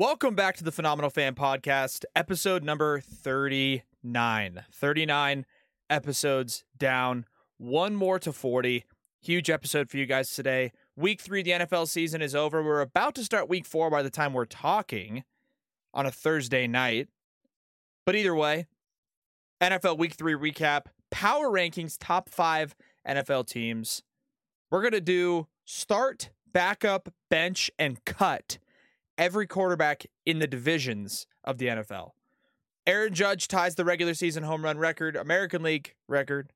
Welcome back to the Phenomenal Fan Podcast, episode number 39. 39 episodes down, one more to 40. Huge episode for you guys today. Week three, the NFL season is over. We're about to start week four by the time we're talking on a Thursday night. But either way, NFL week three recap, power rankings, top five NFL teams. We're going to do start, backup, bench, and cut every quarterback in the divisions of the NFL. Aaron Judge ties the regular season home run record, American League record.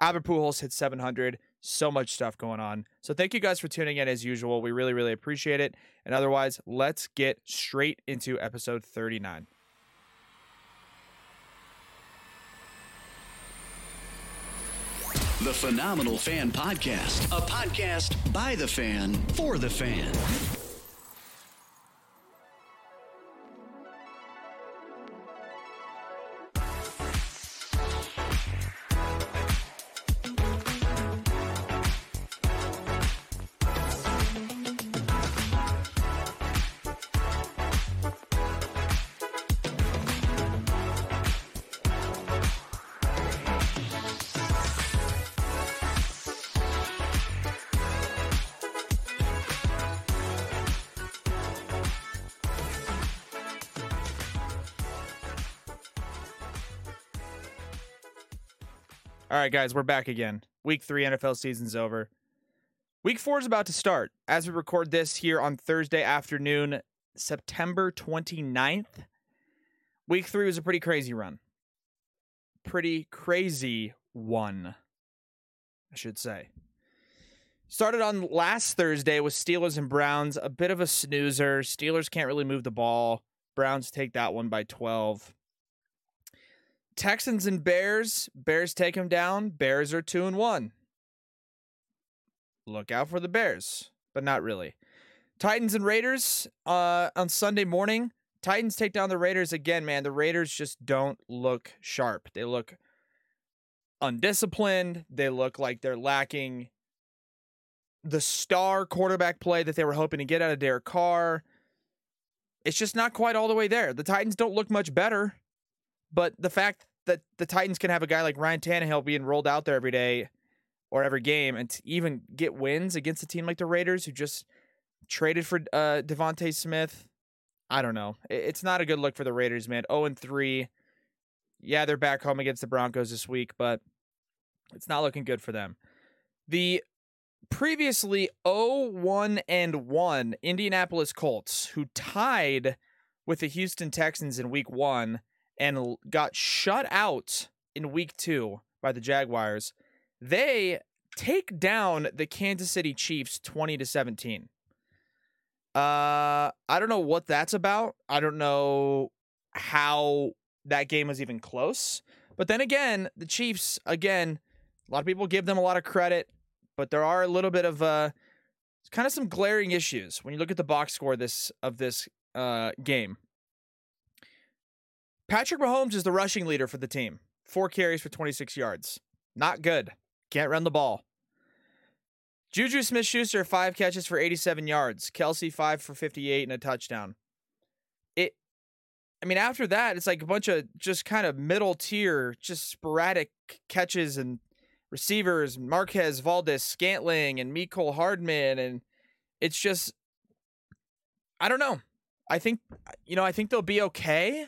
Albert Pujols hit 700. So much stuff going on. So thank you guys for tuning in as usual. We really, really appreciate it. And otherwise, let's get straight into episode 39. The Phenomenal Fan Podcast, a podcast by the fan for the fan. Right, guys, we're back again. Week three NFL season's over. Week four is about to start as we record this here on Thursday afternoon, September 29th. Week three was a pretty crazy run. Pretty crazy one, I should say. Started on last Thursday with Steelers and Browns, a bit of a snoozer. Steelers can't really move the ball. Browns take that one by 12. Texans and Bears. Bears take them down. Bears are two and one. Look out for the Bears, but not really. Titans and Raiders uh, on Sunday morning. Titans take down the Raiders again, man. The Raiders just don't look sharp. They look undisciplined. They look like they're lacking the star quarterback play that they were hoping to get out of Derek Carr. It's just not quite all the way there. The Titans don't look much better, but the fact that the Titans can have a guy like Ryan Tannehill being rolled out there every day or every game and even get wins against a team like the Raiders who just traded for uh, DeVonta Smith. I don't know. It's not a good look for the Raiders, man. 0 and 3. Yeah, they're back home against the Broncos this week, but it's not looking good for them. The previously 0-1 and 1 Indianapolis Colts who tied with the Houston Texans in week 1 and got shut out in week 2 by the Jaguars. They take down the Kansas City Chiefs 20 to 17. Uh I don't know what that's about. I don't know how that game was even close. But then again, the Chiefs again, a lot of people give them a lot of credit, but there are a little bit of uh kind of some glaring issues when you look at the box score this of this uh game. Patrick Mahomes is the rushing leader for the team. 4 carries for 26 yards. Not good. Can't run the ball. Juju Smith Schuster, five catches for 87 yards. Kelce, five for 58 and a touchdown. It, I mean, after that, it's like a bunch of just kind of middle tier, just sporadic catches and receivers Marquez, Valdes, Scantling, and Mecole Hardman. And it's just, I don't know. I think, you know, I think they'll be okay.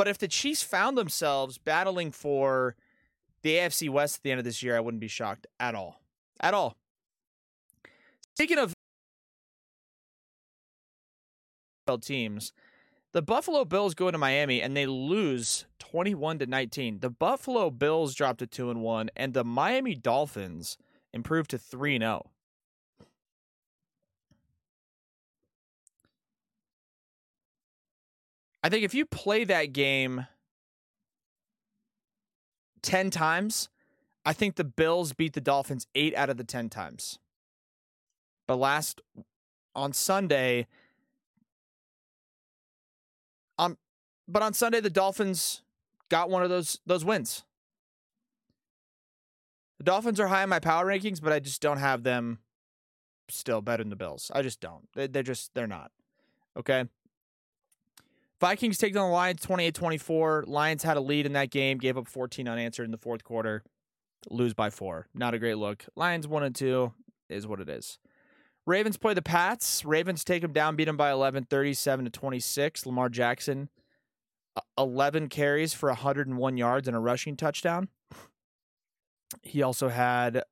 But if the Chiefs found themselves battling for the AFC West at the end of this year, I wouldn't be shocked at all. At all. Speaking of teams, the Buffalo Bills go into Miami and they lose 21 to 19. The Buffalo Bills dropped to 2 and 1 and the Miami Dolphins improved to 3 and 0. I think if you play that game 10 times, I think the Bills beat the Dolphins 8 out of the 10 times. But last on Sunday um but on Sunday the Dolphins got one of those those wins. The Dolphins are high in my power rankings, but I just don't have them still better than the Bills. I just don't. They, they're just they're not. Okay. Vikings take down the Lions 28-24. Lions had a lead in that game, gave up 14 unanswered in the fourth quarter. Lose by 4. Not a great look. Lions 1 and 2 is what it is. Ravens play the Pats. Ravens take them down, beat them by 11, 37 to 26. Lamar Jackson 11 carries for 101 yards and a rushing touchdown. He also had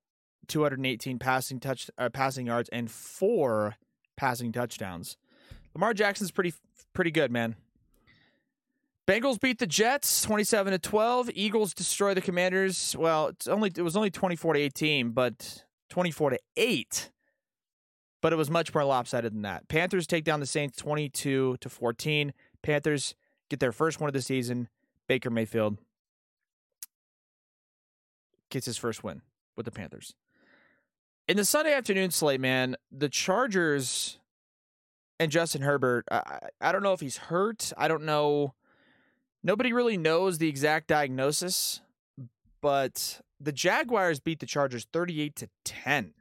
218 passing touch uh, passing yards and four passing touchdowns. Lamar Jackson's pretty pretty good, man. Bengals beat the Jets 27 to 12. Eagles destroy the Commanders. Well, it's only it was only 24 to 18, but 24 to 8. But it was much more lopsided than that. Panthers take down the Saints 22 to 14. Panthers get their first one of the season. Baker Mayfield gets his first win with the Panthers. In the Sunday afternoon slate, man, the Chargers and Justin Herbert, I, I don't know if he's hurt. I don't know. Nobody really knows the exact diagnosis, but the Jaguars beat the Chargers 38 to 10.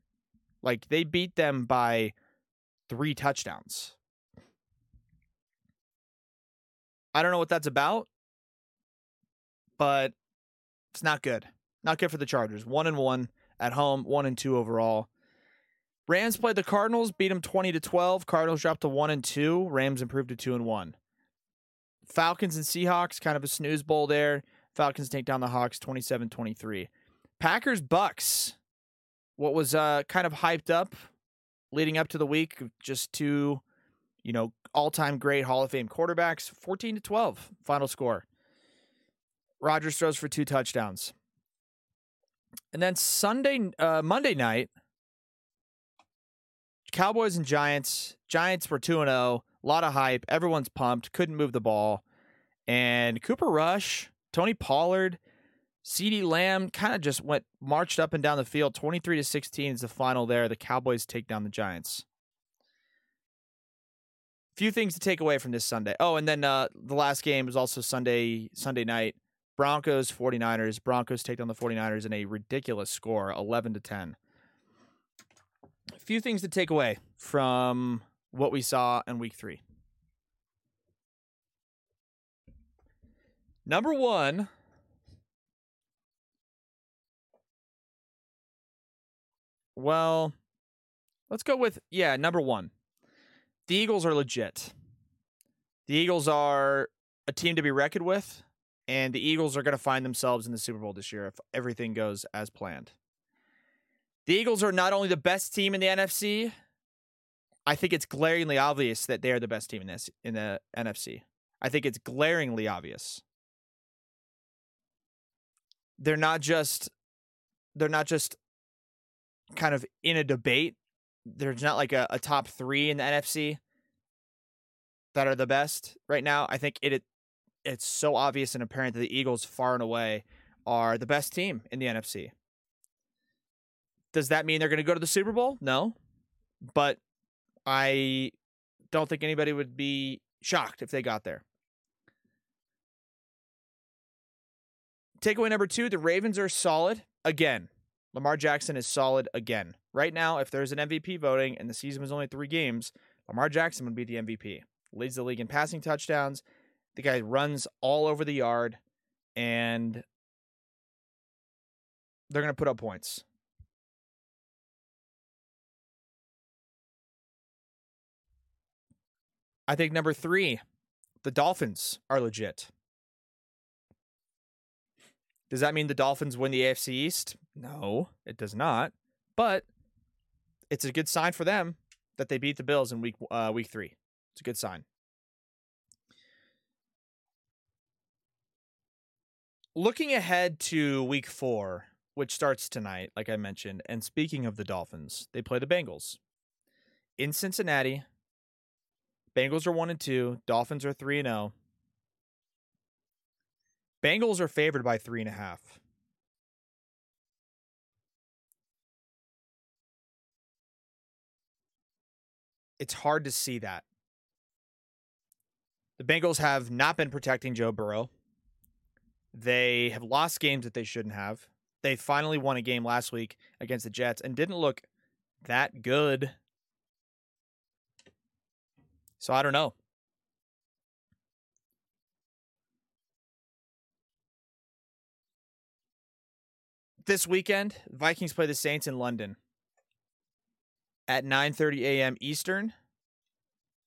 Like they beat them by three touchdowns. I don't know what that's about, but it's not good. Not good for the Chargers. One and one at home, one and two overall. Rams played the Cardinals, beat them twenty to twelve. Cardinals dropped to one and two. Rams improved to two and one. Falcons and Seahawks, kind of a snooze bowl there. Falcons take down the Hawks 27-23. Packers Bucs. What was uh, kind of hyped up leading up to the week, just two, you know, all-time great Hall of Fame quarterbacks, 14 to 12 final score. Rodgers throws for two touchdowns. And then Sunday uh, Monday night Cowboys and Giants. Giants were 2 and 0. A lot of hype. Everyone's pumped. Couldn't move the ball. And Cooper Rush, Tony Pollard, CeeDee Lamb kind of just went marched up and down the field. 23 to 16 is the final there. The Cowboys take down the Giants few things to take away from this Sunday. Oh, and then uh, the last game was also Sunday Sunday night. Broncos 49ers. Broncos take down the 49ers in a ridiculous score, 11 to 10. A few things to take away from what we saw in week 3. Number 1, Well, let's go with yeah, number 1 the Eagles are legit. The Eagles are a team to be reckoned with, and the Eagles are going to find themselves in the Super Bowl this year if everything goes as planned. The Eagles are not only the best team in the NFC, I think it's glaringly obvious that they are the best team in this in the NFC. I think it's glaringly obvious. They're not just they're not just kind of in a debate there's not like a, a top three in the NFC that are the best right now. I think it, it it's so obvious and apparent that the Eagles far and away are the best team in the NFC. Does that mean they're going to go to the Super Bowl? No. But I don't think anybody would be shocked if they got there. Takeaway number two the Ravens are solid. Again, Lamar Jackson is solid again. Right now, if there's an MVP voting and the season was only three games, Lamar Jackson would be the MVP. Leads the league in passing touchdowns. The guy runs all over the yard, and they're going to put up points. I think number three, the Dolphins are legit. Does that mean the Dolphins win the AFC East? No, it does not. But it's a good sign for them that they beat the Bills in week uh, week three. It's a good sign. Looking ahead to week four, which starts tonight, like I mentioned, and speaking of the Dolphins, they play the Bengals in Cincinnati. Bengals are one and two. Dolphins are three and zero. Oh. Bengals are favored by three and a half. it's hard to see that. The Bengals have not been protecting Joe Burrow. They have lost games that they shouldn't have. They finally won a game last week against the Jets and didn't look that good So I don't know. This weekend, Vikings play the Saints in London at 9:30 a.m. Eastern.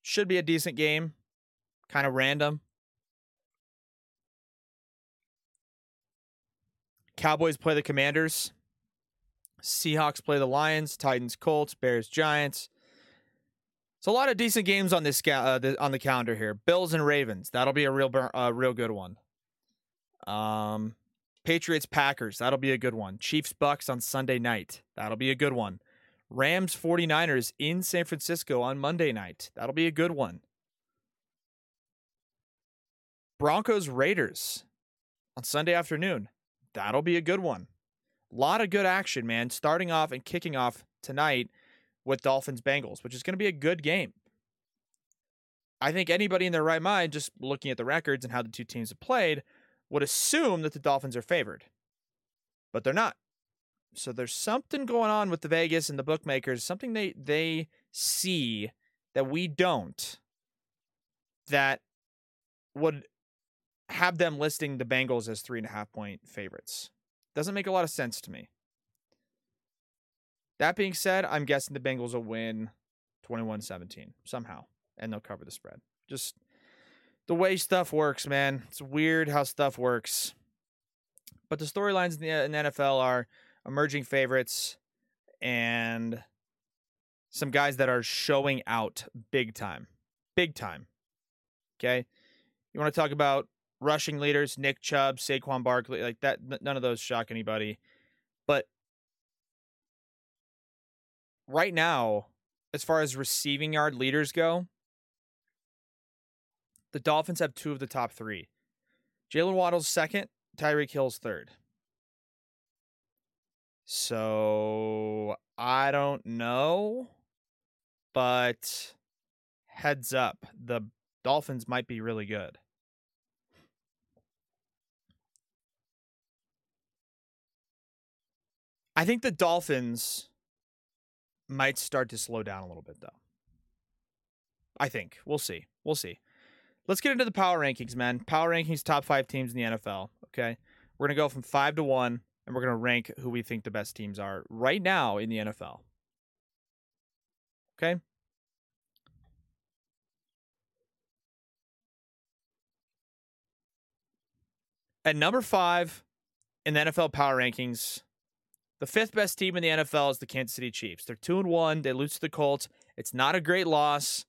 Should be a decent game. Kind of random. Cowboys play the Commanders. Seahawks play the Lions, Titans, Colts, Bears, Giants. So a lot of decent games on this uh, the, on the calendar here. Bills and Ravens. That'll be a real uh, real good one. Um Patriots Packers. That'll be a good one. Chiefs Bucs on Sunday night. That'll be a good one. Rams 49ers in San Francisco on Monday night. That'll be a good one. Broncos Raiders on Sunday afternoon. That'll be a good one. A lot of good action, man. Starting off and kicking off tonight with Dolphins Bengals, which is going to be a good game. I think anybody in their right mind, just looking at the records and how the two teams have played, would assume that the Dolphins are favored, but they're not. So there's something going on with the Vegas and the bookmakers, something they they see that we don't that would have them listing the Bengals as three and a half point favorites. Doesn't make a lot of sense to me. That being said, I'm guessing the Bengals will win 21 17 somehow, and they'll cover the spread. Just the way stuff works, man. It's weird how stuff works. But the storylines in the, in the NFL are emerging favorites and some guys that are showing out big time. Big time. Okay? You want to talk about rushing leaders, Nick Chubb, Saquon Barkley, like that none of those shock anybody. But right now, as far as receiving yard leaders go, the Dolphins have two of the top three. Jaylen Waddle's second, Tyreek Hill's third. So I don't know, but heads up, the Dolphins might be really good. I think the Dolphins might start to slow down a little bit, though. I think. We'll see. We'll see. Let's get into the power rankings, man. Power rankings, top five teams in the NFL. Okay. We're going to go from five to one, and we're going to rank who we think the best teams are right now in the NFL. Okay. At number five in the NFL power rankings, the fifth best team in the NFL is the Kansas City Chiefs. They're two and one. They lose to the Colts. It's not a great loss,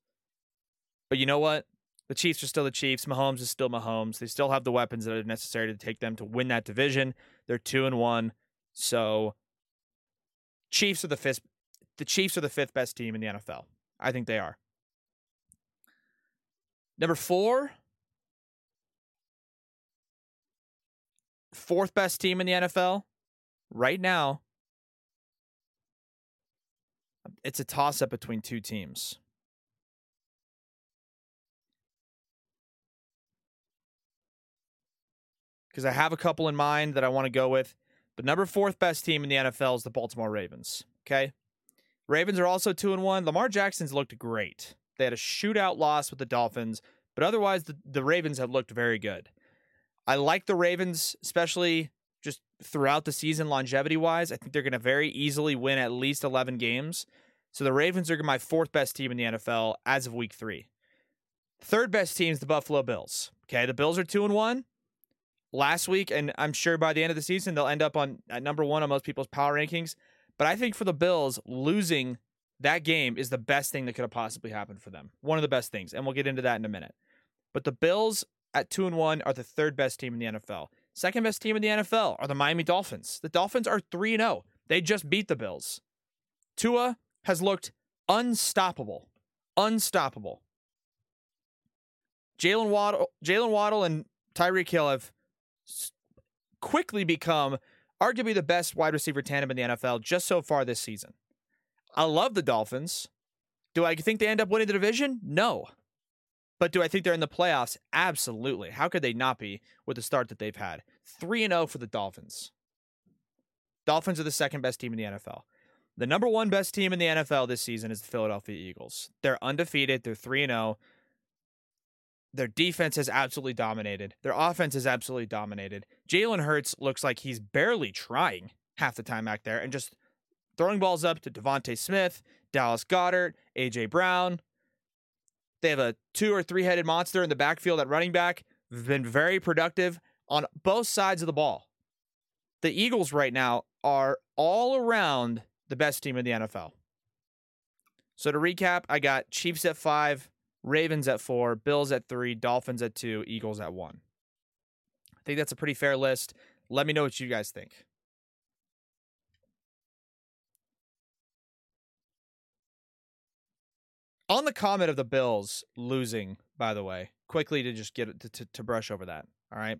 but you know what? The Chiefs are still the Chiefs. Mahomes is still Mahomes. They still have the weapons that are necessary to take them to win that division. They're two and one. So Chiefs are the fifth the Chiefs are the fifth best team in the NFL. I think they are. Number four, fourth best team in the NFL right now. It's a toss up between two teams. because I have a couple in mind that I want to go with. The number fourth best team in the NFL is the Baltimore Ravens. Okay. Ravens are also two and one. Lamar Jackson's looked great. They had a shootout loss with the Dolphins, but otherwise the, the Ravens have looked very good. I like the Ravens, especially throughout the season, longevity wise. I think they're going to very easily win at least 11 games. So the Ravens are my fourth best team in the NFL as of week three. Third best team is the Buffalo Bills. Okay. The Bills are two and one last week, and I'm sure by the end of the season they'll end up on at number one on most people's power rankings. But I think for the Bills, losing that game is the best thing that could have possibly happened for them. One of the best things, and we'll get into that in a minute. But the Bills at two and one are the third best team in the NFL. Second best team in the NFL are the Miami Dolphins. The Dolphins are three and zero. They just beat the Bills. Tua has looked unstoppable, unstoppable. Jaylen Waddle, Jaylen Waddle, and Tyreek Hill have quickly become arguably the best wide receiver tandem in the NFL just so far this season. I love the Dolphins. Do I think they end up winning the division? No. But do I think they're in the playoffs? Absolutely. How could they not be with the start that they've had? 3 and 0 for the Dolphins. Dolphins are the second best team in the NFL. The number one best team in the NFL this season is the Philadelphia Eagles. They're undefeated, they're 3 0. Their defense has absolutely dominated. Their offense has absolutely dominated. Jalen Hurts looks like he's barely trying half the time back there and just throwing balls up to DeVonta Smith, Dallas Goedert, AJ Brown. They have a two or three headed monster in the backfield at running back. They've been very productive on both sides of the ball. The Eagles right now are all around the best team in the NFL. So to recap, I got Chiefs at five, Ravens at four, Bills at three, Dolphins at two, Eagles at one. I think that's a pretty fair list. Let me know what you guys think. On the comment of the Bills losing, by the way, quickly to just get to, to, to brush over that. All right.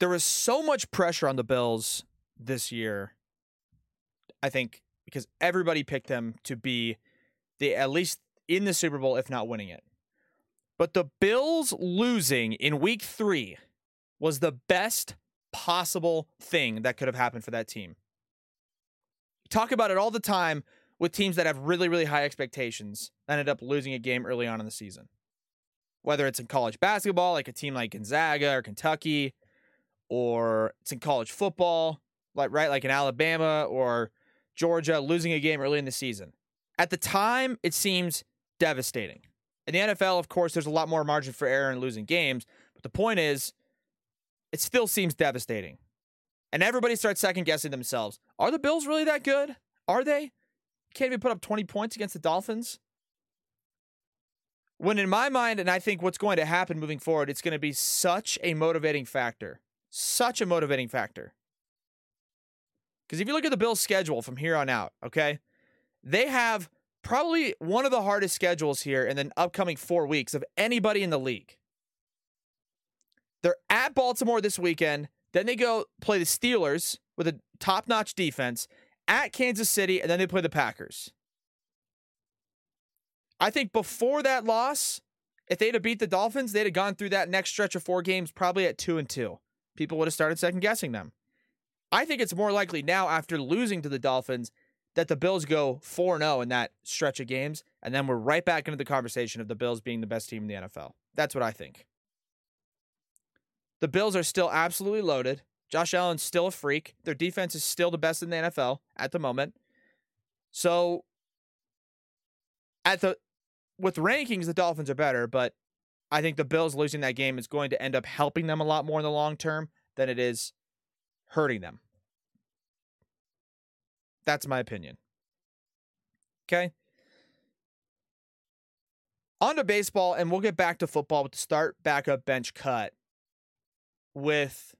There was so much pressure on the Bills this year. I think because everybody picked them to be the at least in the Super Bowl, if not winning it. But the Bills losing in week three was the best possible thing that could have happened for that team. Talk about it all the time with teams that have really, really high expectations that ended up losing a game early on in the season. Whether it's in college basketball, like a team like Gonzaga or Kentucky, or it's in college football, like right, like in Alabama or Georgia, losing a game early in the season. At the time, it seems devastating. In the NFL, of course, there's a lot more margin for error in losing games, but the point is, it still seems devastating. And everybody starts second guessing themselves. Are the Bills really that good? Are they? Can't even put up 20 points against the Dolphins. When in my mind, and I think what's going to happen moving forward, it's going to be such a motivating factor. Such a motivating factor. Because if you look at the Bills' schedule from here on out, okay, they have probably one of the hardest schedules here in the upcoming four weeks of anybody in the league. They're at Baltimore this weekend. Then they go play the Steelers with a top notch defense at Kansas City, and then they play the Packers. I think before that loss, if they'd have beat the Dolphins, they'd have gone through that next stretch of four games probably at two and two. People would have started second guessing them. I think it's more likely now after losing to the Dolphins that the Bills go 4 0 in that stretch of games, and then we're right back into the conversation of the Bills being the best team in the NFL. That's what I think. The Bills are still absolutely loaded. Josh Allen's still a freak. Their defense is still the best in the NFL at the moment. So at the with rankings, the Dolphins are better, but I think the Bills losing that game is going to end up helping them a lot more in the long term than it is hurting them. That's my opinion. Okay. On to baseball, and we'll get back to football with the start, backup, bench, cut with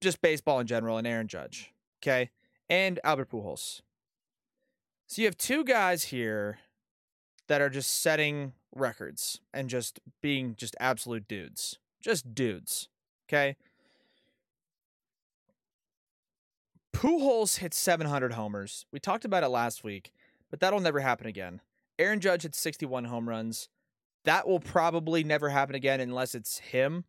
just baseball in general and Aaron Judge. Okay. And Albert Pujols. So you have two guys here that are just setting records and just being just absolute dudes. Just dudes. Okay. Pujols hit 700 homers. We talked about it last week, but that'll never happen again. Aaron Judge hit 61 home runs. That will probably never happen again unless it's him.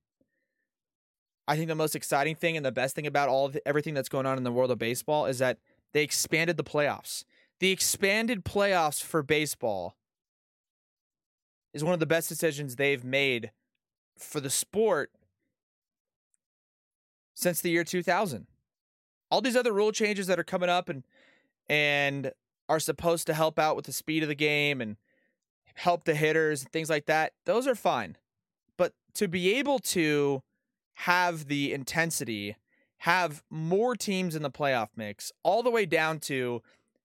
I think the most exciting thing and the best thing about all the, everything that's going on in the world of baseball is that they expanded the playoffs. The expanded playoffs for baseball is one of the best decisions they've made for the sport since the year 2000 all these other rule changes that are coming up and and are supposed to help out with the speed of the game and help the hitters and things like that those are fine but to be able to have the intensity have more teams in the playoff mix all the way down to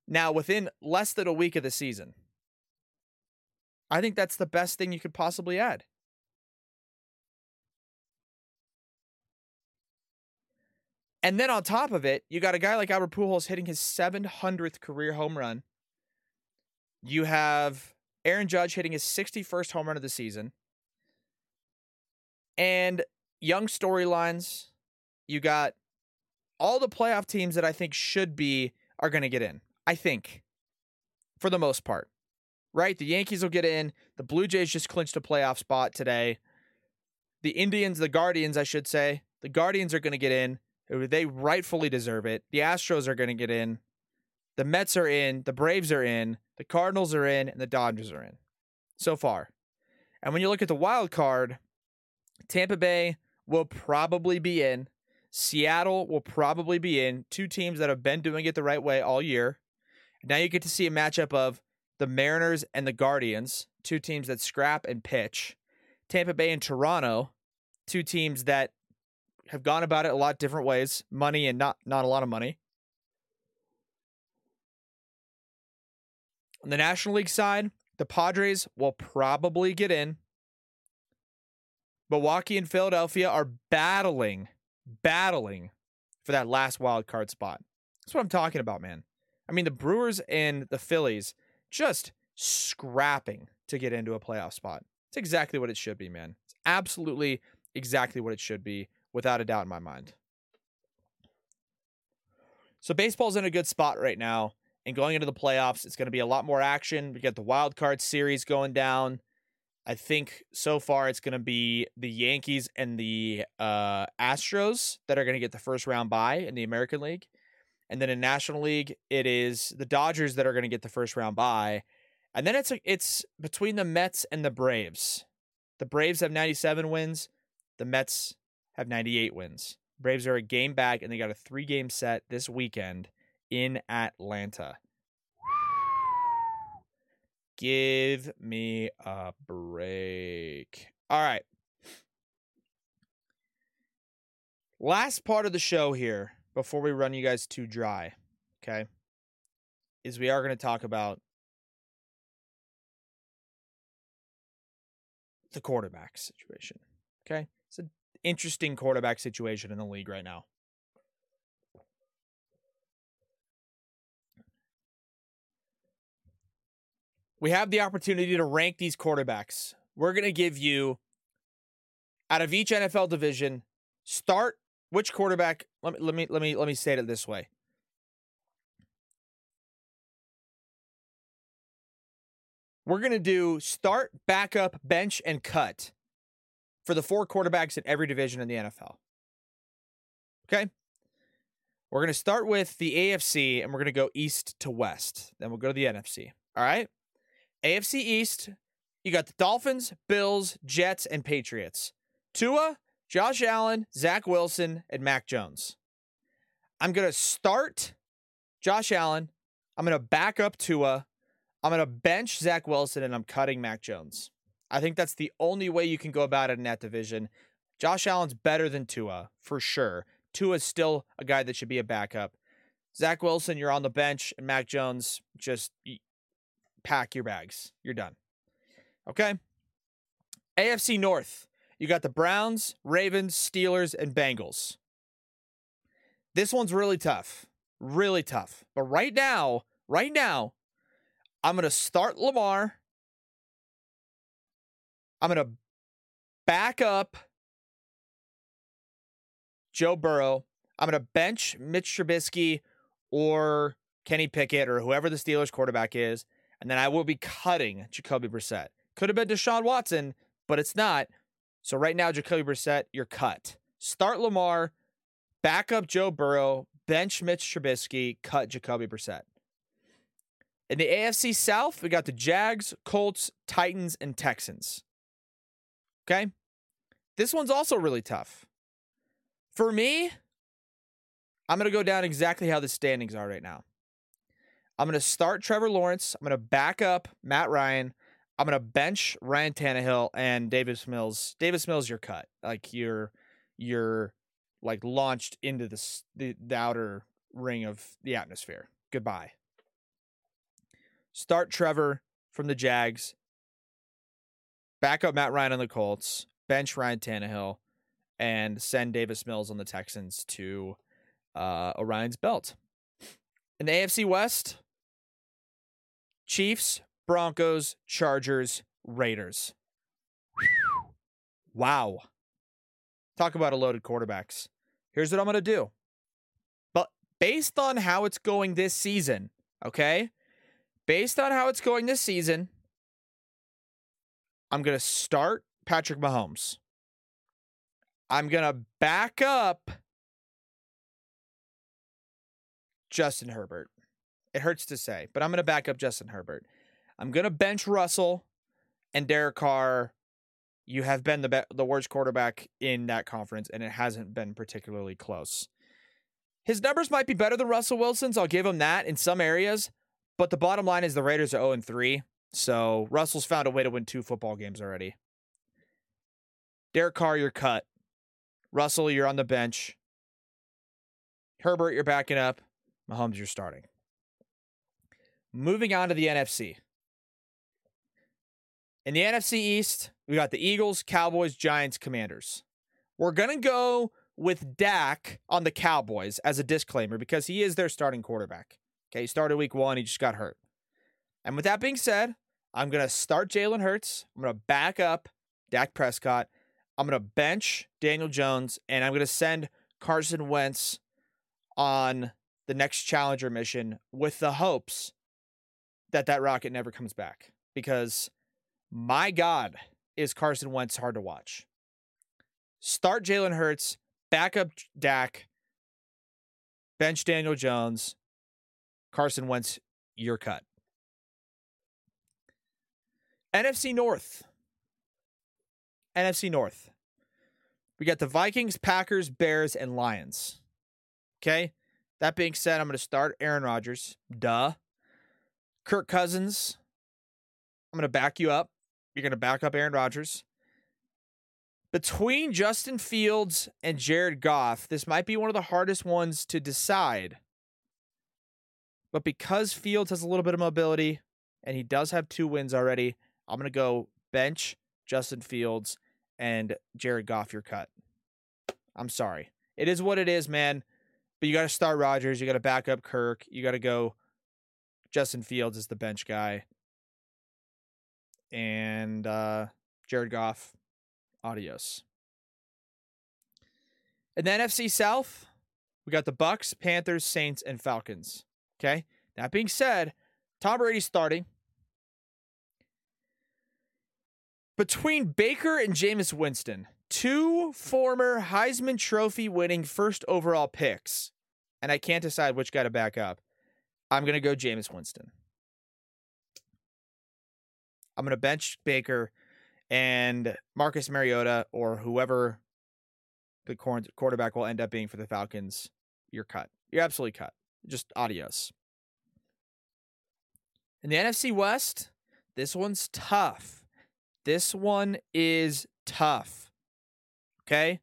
now within less than a week of the season i think that's the best thing you could possibly add And then on top of it, you got a guy like Albert Pujols hitting his 700th career home run. You have Aaron Judge hitting his 61st home run of the season. And young storylines. You got all the playoff teams that I think should be are going to get in. I think for the most part. Right? The Yankees will get in. The Blue Jays just clinched a playoff spot today. The Indians, the Guardians, I should say, the Guardians are going to get in. They rightfully deserve it. The Astros are going to get in. the Mets are in, the Braves are in, the Cardinals are in, and the Dodgers are in so far. And when you look at the wild card, Tampa Bay will probably be in. Seattle will probably be in. Two teams that have been doing it the right way all year. Now you get to see a matchup of the Mariners and the Guardians, two teams that scrap and pitch. Tampa Bay and Toronto, two teams that have gone about it a lot different ways, money and not not a lot of money. On the National League side, the Padres will probably get in. Milwaukee and Philadelphia are battling, battling for that last wild card spot. That's what I'm talking about, man. I mean, the Brewers and the Phillies just scrapping to get into a playoff spot. It's exactly what it should be, man. It's absolutely exactly what it should be, without a doubt in my mind. So baseball's in a good spot right now. And going into the playoffs, it's going to be a lot more action. We got the wild card series going down. I think so far it's going to be the Yankees and the uh, Astros that are going to get the first round bye in the American League. And then in National League, it is the Dodgers that are going to get the first round bye. And then it's it's between the Mets and the Braves. The Braves have 97 wins. The Mets have 98 wins. Braves are a game back, and they got a three game set this weekend in Atlanta. Give me a break. All right. Last part of the show here before we run you guys too dry, okay, is we are going to talk about the quarterback situation. Okay. It's an interesting quarterback situation in the league right now. We have the opportunity to rank these quarterbacks. We're going to give you, out of each NFL division, start which quarterback. Let me let me let me let me say it this way. We're going to do start, backup, bench, and cut for the four quarterbacks in every division in the NFL. Okay? We're going to start with the AFC and we're going to go east to west. Then we'll go to the NFC. All right? AFC East, you got the Dolphins, Bills, Jets, and Patriots. Tua, Josh Allen, Zach Wilson, and Mac Jones. I'm going to start Josh Allen. I'm going to back up Tua. I'm going to bench Zach Wilson, and I'm cutting Mac Jones. I think that's the only way you can go about it in that division. Josh Allen's better than Tua, for sure. Tua's still a guy that should be a backup. Zach Wilson, you're on the bench, and Mac Jones, just pack your bags. You're done. Okay. AFC North. You got the Browns, Ravens, Steelers, and Bengals. This one's really tough. Really tough. But right now, right now, I'm going to start Lamar. I'm going to back up Joe Burrow. I'm going to bench Mitch Trubisky or Kenny Pickett or whoever the Steelers quarterback is and then I will be cutting Jacoby Brissett. Could have been Deshaun Watson, but it's not. So right now, Jacoby Brissett, you're cut. Start Lamar, back up Joe Burrow, bench Mitch Trubisky, cut Jacoby Brissett. In the AFC South, we got the Jags, Colts, Titans, and Texans. Okay? This one's also really tough. For me, I'm going to go down exactly how the standings are right now. I'm going to start Trevor Lawrence. I'm going to back up Matt Ryan. I'm going to bench Ryan Tannehill and Davis Mills. Davis Mills, you're cut. Like you're, you're like launched into the, the, outer ring of the atmosphere. Goodbye. Start Trevor from the Jags. Back up Matt Ryan on the Colts. Bench Ryan Tannehill, and send Davis Mills on the Texans to uh, Orion's belt. In the AFC West, Chiefs, Broncos, Chargers, Raiders. Wow. Talk about a loaded quarterbacks. Here's what I'm going to do. But based on how it's going this season, okay? Based on how it's going this season, I'm going to start Patrick Mahomes. I'm going to back up Justin Herbert. It hurts to say, but I'm going to back up Justin Herbert. I'm going to bench Russell and Derek Carr. You have been the be- the worst quarterback in that conference, and it hasn't been particularly close. His numbers might be better than Russell Wilson's. I'll give him that in some areas, but the bottom line is the Raiders are 0 3. So Russell's found a way to win two football games already. Derek Carr, you're cut. Russell, you're on the bench. Herbert, you're backing up. Mahomes, you're starting. Moving on to the NFC. In the NFC East, we got the Eagles, Cowboys, Giants, Commanders. We're going to go with Dak on the Cowboys as a disclaimer because he is their starting quarterback. Okay, he started week one, he just got hurt. And with that being said, I'm going to start Jalen Hurts. I'm going to back up Dak Prescott. I'm going to bench Daniel Jones, and I'm going to send Carson Wentz on the next Challenger mission with the hopes that that rocket never comes back. Because my God, is Carson Wentz hard to watch. Start Jalen Hurts, back up Dak, bench Daniel Jones, Carson Wentz, you're cut. NFC North. NFC North. We got the Vikings, Packers, Bears, and Lions. Okay. That being said, I'm going to start Aaron Rodgers. Duh. Kirk Cousins. I'm going to back you up. You're going to back up Aaron Rodgers. Between Justin Fields and Jared Goff, this might be one of the hardest ones to decide. But because Fields has a little bit of mobility and he does have two wins already, I'm going to go bench Justin Fields and Jared Goff your cut. I'm sorry. It is what it is, man. But you got to start Rodgers. You got to back up Kirk. You got to go Justin Fields is the bench guy. And uh, Jared Goff, adios. In the NFC South, we got the Bucs, Panthers, Saints, and Falcons. Okay. That being said, Tom Brady's starting. Between Baker and Jameis Winston, two former Heisman Trophy winning first overall picks, and I can't decide which guy to back up. I'm going to go Jameis Winston. I'm going to bench Baker and Marcus Mariota or whoever the quarterback will end up being for the Falcons. You're cut. You're absolutely cut. Just adios. In the NFC West, this one's tough. This one is tough. Okay?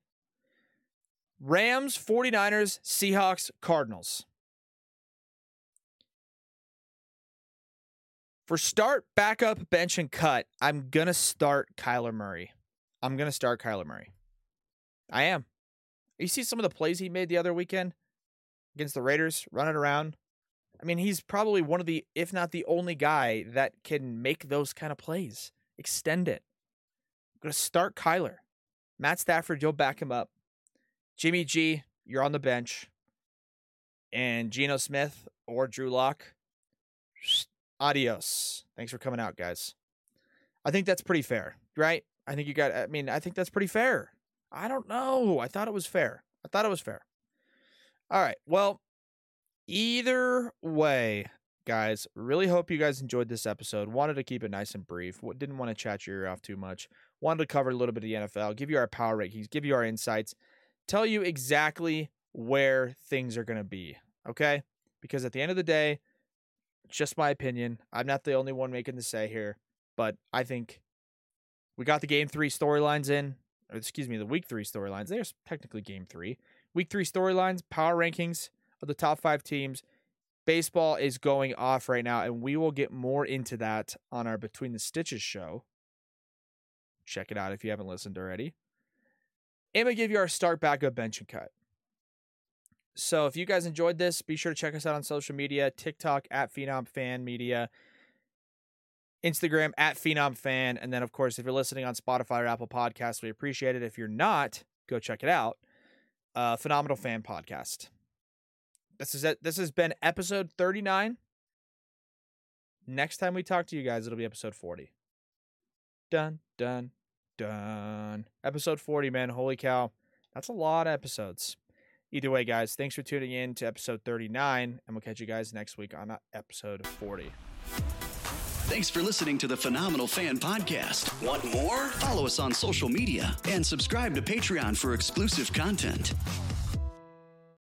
Rams, 49ers, Seahawks, Cardinals. For start, backup, bench, and cut, I'm going to start Kyler Murray. I'm going to start Kyler Murray. I am. You see some of the plays he made the other weekend against the Raiders, running around. I mean, he's probably one of the, if not the only guy that can make those kind of plays. Extend it. I'm going to start Kyler. Matt Stafford, you'll back him up. Jimmy G, you're on the bench. And Geno Smith or Drew Lock, adios. Thanks for coming out, guys. I think that's pretty fair, right? I think you got, I mean, I think that's pretty fair. I don't know. I thought it was fair. I thought it was fair. All right. Well, either way, guys, really hope you guys enjoyed this episode. Wanted to keep it nice and brief. Didn't want to chat your ear off too much. Wanted to cover a little bit of the NFL, give you our power rankings, give you our insights, tell you exactly where things are going to be. Okay? Because at the end of the day, just my opinion. I'm not the only one making the say here, but I think we got the game three storylines in, excuse me, the week three storylines. There's technically game three. Week three storylines, power rankings of the top five teams. Baseball is going off right now, and we will get more into that on our Between the Stitches show. Check it out if you haven't listened already. Going to give you our start, backup, bench, and cut. So if you guys enjoyed this, be sure to check us out on social media TikTok at Phenom Fan Media, Instagram at Phenom Fan. And then, of course, if you're listening on Spotify or Apple Podcasts, we appreciate it. If you're not, go check it out. Uh, Phenomenal Fan Podcast. This is it. This has been episode 39. Next time we talk to you guys, it'll be episode 40. Done, done, done. Episode 40, man. Holy cow. That's a lot of episodes. Either way, guys, thanks for tuning in to episode 39, and we'll catch you guys next week on uh, episode 40. Thanks for listening to the Phenomenal Fan Podcast. Want more? Follow us on social media and subscribe to Patreon for exclusive content.